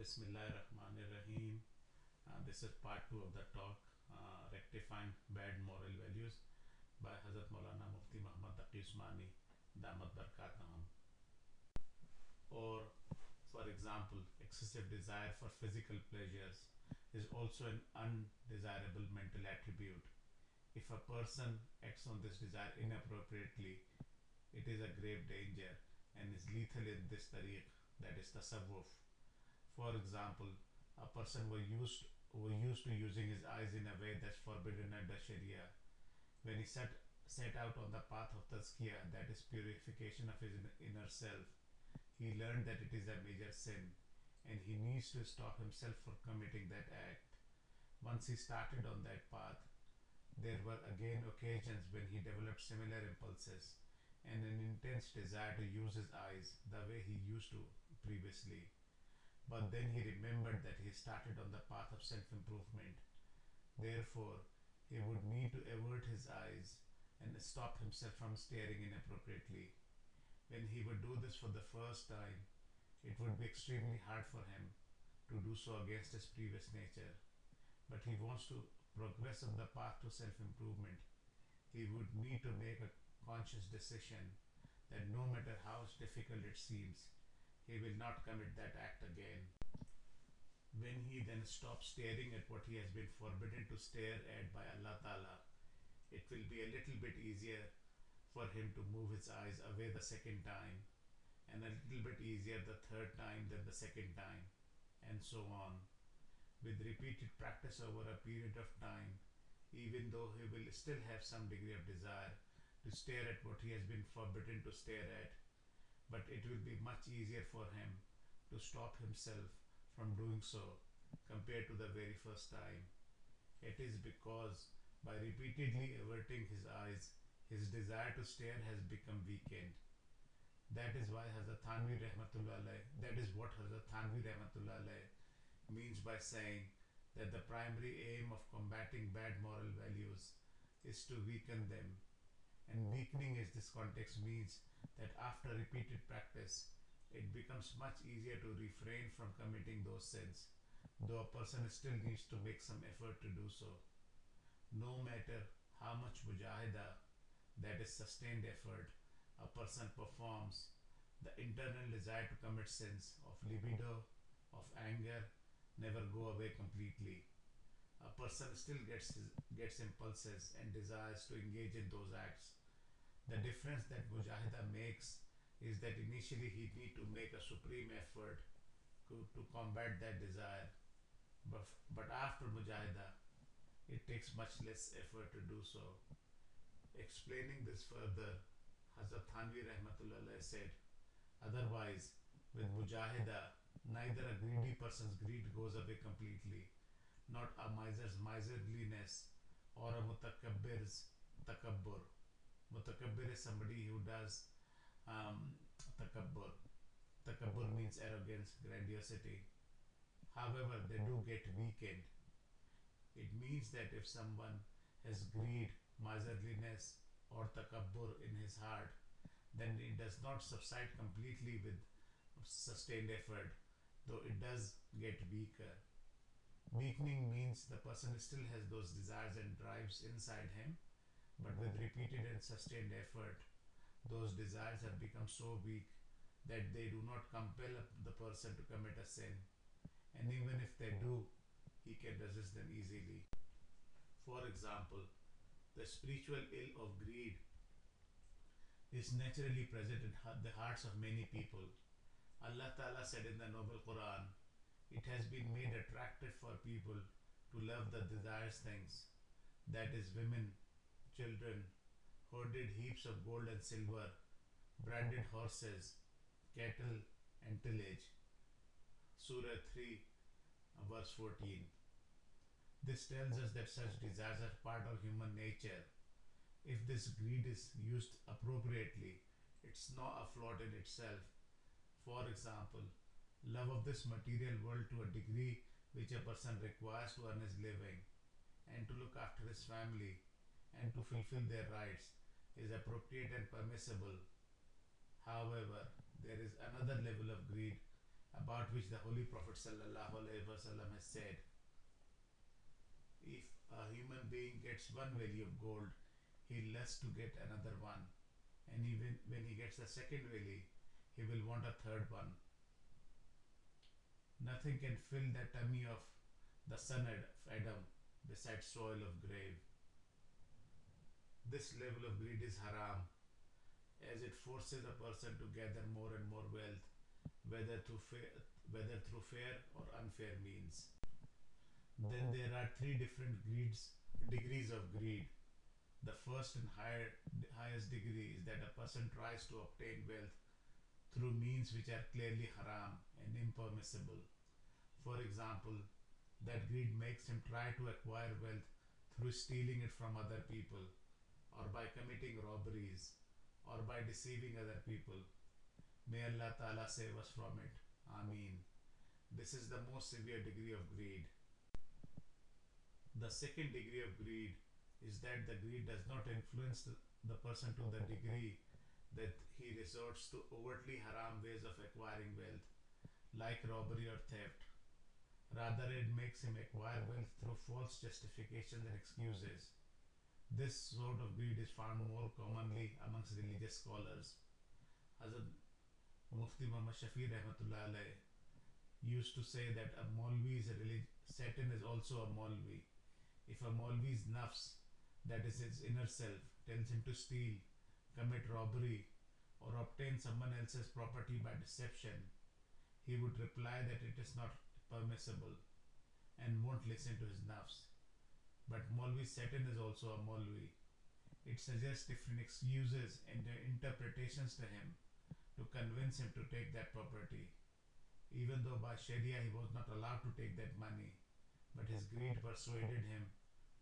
Bismillahirrahmanirrahim. Uh, this is part two of the talk, uh, Rectifying Bad Moral Values by Hazrat Maulana Mufti Muhammad Taqi Usmani, Damat Barkatahum. Or, for example, excessive desire for physical pleasures is also an undesirable mental attribute. If a person acts on this desire inappropriately, it is a grave danger and is lethal in this tariq, that is the tasawwuf. For example, a person who used who used to using his eyes in a way that's forbidden under Sharia. When he set set out on the path of tazkiyah, that is purification of his inner self, he learned that it is a major sin and he needs to stop himself from committing that act. Once he started on that path, there were again occasions when he developed similar impulses and an intense desire to use his eyes the way he used to previously. But then he remembered that he started on the path of self improvement. Therefore, he would need to avert his eyes and stop himself from staring inappropriately. When he would do this for the first time, it would be extremely hard for him to do so against his previous nature. But he wants to progress on the path to self improvement. He would need to make a conscious decision that no matter how difficult it seems, he will not commit that act again. When he then stops staring at what he has been forbidden to stare at by Allah Ta'ala, it will be a little bit easier for him to move his eyes away the second time, and a little bit easier the third time than the second time, and so on. With repeated practice over a period of time, even though he will still have some degree of desire to stare at what he has been forbidden to stare at, but it will be much easier for him to stop himself from doing so compared to the very first time. It is because by repeatedly averting his eyes, his desire to stare has become weakened. That is why Hazrat Thanvi Rahmatullah that is what Hazrat Thanvi Rahmatullah means by saying that the primary aim of combating bad moral values is to weaken them. And hmm. weakening in this context means that after repeated practice, it becomes much easier to refrain from committing those sins, though a person still needs to make some effort to do so. No matter how much mujahida, that is sustained effort, a person performs, the internal desire to commit sins of libido, of anger, never go away completely. A person still gets gets impulses and desires to engage in those acts. The difference that mujahida makes is that initially he need to make a supreme effort to, to combat that desire. But, but after mujahida, it takes much less effort to do so. Explaining this further, Hazrat Thanvi Rahmatullah said, Otherwise, with mujahida, neither a greedy person's greed goes away completely, not a miser's miserliness or a mutakabbir's takabbur. Mutakabbir is somebody who does um, takabbur. Takabbur means arrogance, grandiosity. However, they do get weakened. It means that if someone has greed, miserliness, or takabbur in his heart, then it does not subside completely with sustained effort, though it does get weaker. Weakening means the person still has those desires and drives inside him, but mm-hmm. with repeated and sustained effort, those desires have become so weak that they do not compel the person to commit a sin. And even if they do, he can resist them easily. For example, the spiritual ill of greed is naturally present in the hearts of many people. Allah Ta'ala said in the Noble Quran, it has been made attractive for people to love the desires things, that is, women, children, hoarded heaps of gold and silver, branded horses, cattle, and tillage. Surah 3, verse 14. This tells us that such desires are part of human nature. If this greed is used appropriately, it's not a flaw in itself. For example, love of this material world to a degree which a person requires to earn his living and to look after his family and to fulfill their rights is appropriate and permissible. However, there is another level of greed about which the Holy Prophet ﷺ has said if a human being gets one value of gold, he lusts to get another one, and even when he gets the second value, he will want a third one. Nothing can fill the tummy of the son of Adam besides soil of grave. This level of greed is haram as it forces a person to gather more and more wealth, whether through fair, whether through fair or unfair means. Then there are three different greeds, degrees of greed. The first and higher, highest degree is that a person tries to obtain wealth through means which are clearly haram and impermissible. For example, that greed makes him try to acquire wealth through stealing it from other people, or by committing robberies, or by deceiving other people. May Allah Ta'ala save us from it. Ameen. This is the most severe degree of greed. The second degree of greed is that the greed does not influence the, the person to the degree that he resorts to overtly haram ways of acquiring wealth, like robbery or theft. Rather, it makes him acquire wealth through false justifications and excuses. This sort of greed is found more commonly amongst religious scholars. Hazrat Mufti Muhammad Shafi Rahmatullah used to say that a Maulvi is a relig- Satan is also a Maulvi. If a Maulvi's nafs, that is his inner self, tells him to steal, commit robbery, or obtain someone else's property by deception, he would reply that it is not permissible and won't listen to his nafs. But Maulvi Satan is also a Maulvi. It suggests different excuses and interpretations to him to convince him to take that property, even though by Sharia he was not allowed to take that money, but his greed persuaded him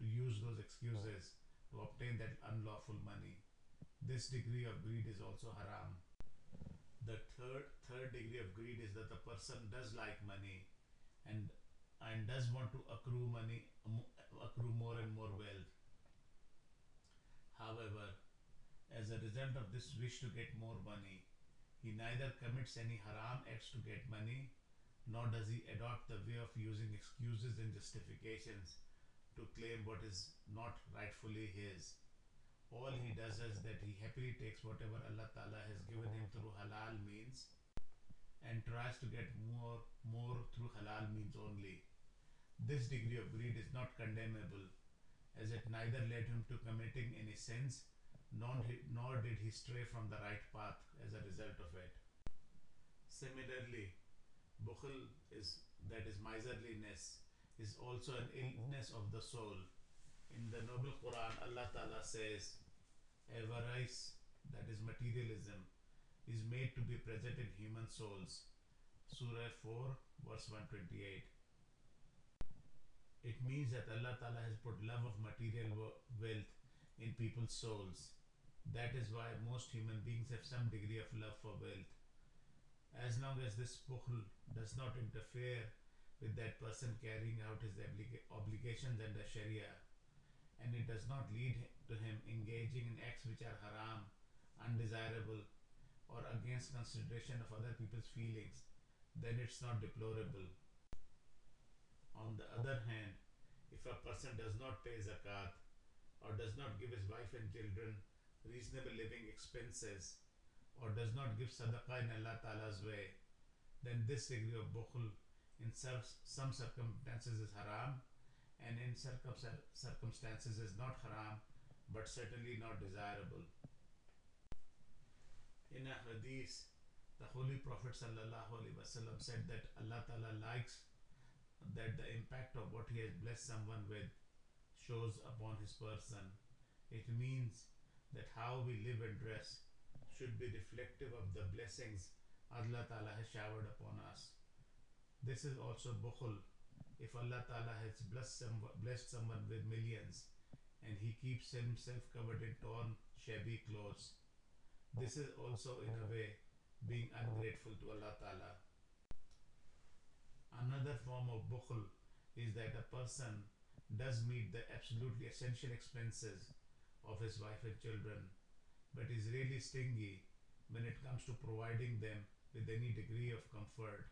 to use those excuses to obtain that unlawful money. This degree of greed is also haram. The third third degree of greed is that the person does like money and and does want to accrue money accrue more and more wealth. However, as a result of this wish to get more money, he neither commits any haram acts to get money, nor does he adopt the way of using excuses and justifications to claim what is not rightfully his. All he does is that he happily takes whatever Allah Ta'ala has given him through halal means and tries to get more more through halal means. This degree of greed is not condemnable, as it neither led him to committing any sins, nor, nor did he stray from the right path as a result of it. Similarly, bukhl is that is miserliness is also an illness of the soul. In the Noble Quran, Allah Ta'ala says, avarice, that is materialism, is made to be present in human souls. Surah 4, verse 128. It means that Allah Ta'ala has put love of material wealth in people's souls. That is why most human beings have some degree of love for wealth. As long as this bukhl does not interfere with that person carrying out his obligations under Sharia, and it does not lead to him engaging in acts which are haram, undesirable, or against consideration of other people's feelings, then it's not deplorable. On the other hand, if a person does not pay zakat or does not give his wife and children reasonable living expenses or does not give sadaqah in Allah Ta'ala's way, then this degree of bukhl in some circumstances is haram and in circumstances is not haram but certainly not desirable. In a hadith, the Holy Prophet said that Allah Ta'ala likes that the impact of what He has blessed someone with shows upon his person. It means that how we live and dress should be reflective of the blessings Allah Ta'ala has showered upon us. This is also bukhul. If Allah Ta'ala has blessed, some, blessed someone with millions and he keeps himself covered in torn, shabby clothes, this is also in a way being ungrateful to Allah Ta'ala. Another form of bukhul is that a person does meet the absolutely essential expenses of his wife and children, but is really stingy when it comes to providing them with any degree of comfort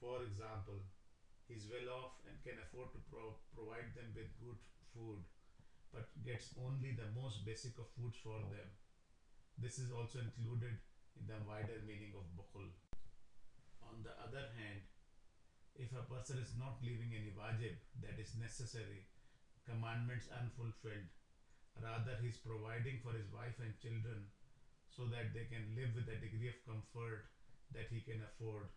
For example, he's well off and can afford to pro- provide them with good food, but gets only the most basic of foods for them. This is also included in the wider meaning of bukhul. On the other hand, if a person is not leaving any wajib that is necessary, commandments unfulfilled, rather he is providing for his wife and children so that they can live with a degree of comfort that he can afford.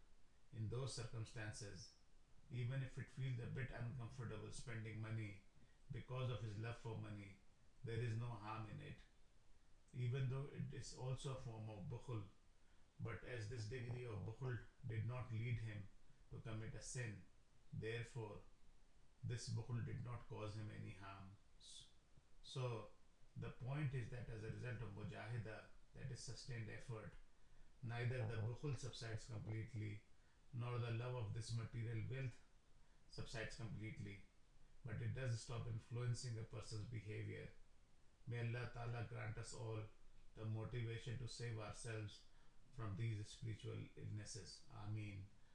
In those circumstances, even if it feels a bit uncomfortable spending money because of his love for money, there is no harm in it. Even though it is also a form of bukhul, but as this degree of bukhul did not lead him to commit a sin, therefore this bukhul did not cause him any harm. So the point is that as a result of mujahida, that is sustained effort, neither the uh-huh. bukhul subsides completely nor the love of this material wealth subsides completely, but it does stop influencing a person's behavior. May Allah Ta'ala grant us all the motivation to save ourselves from these spiritual illnesses. Ameen.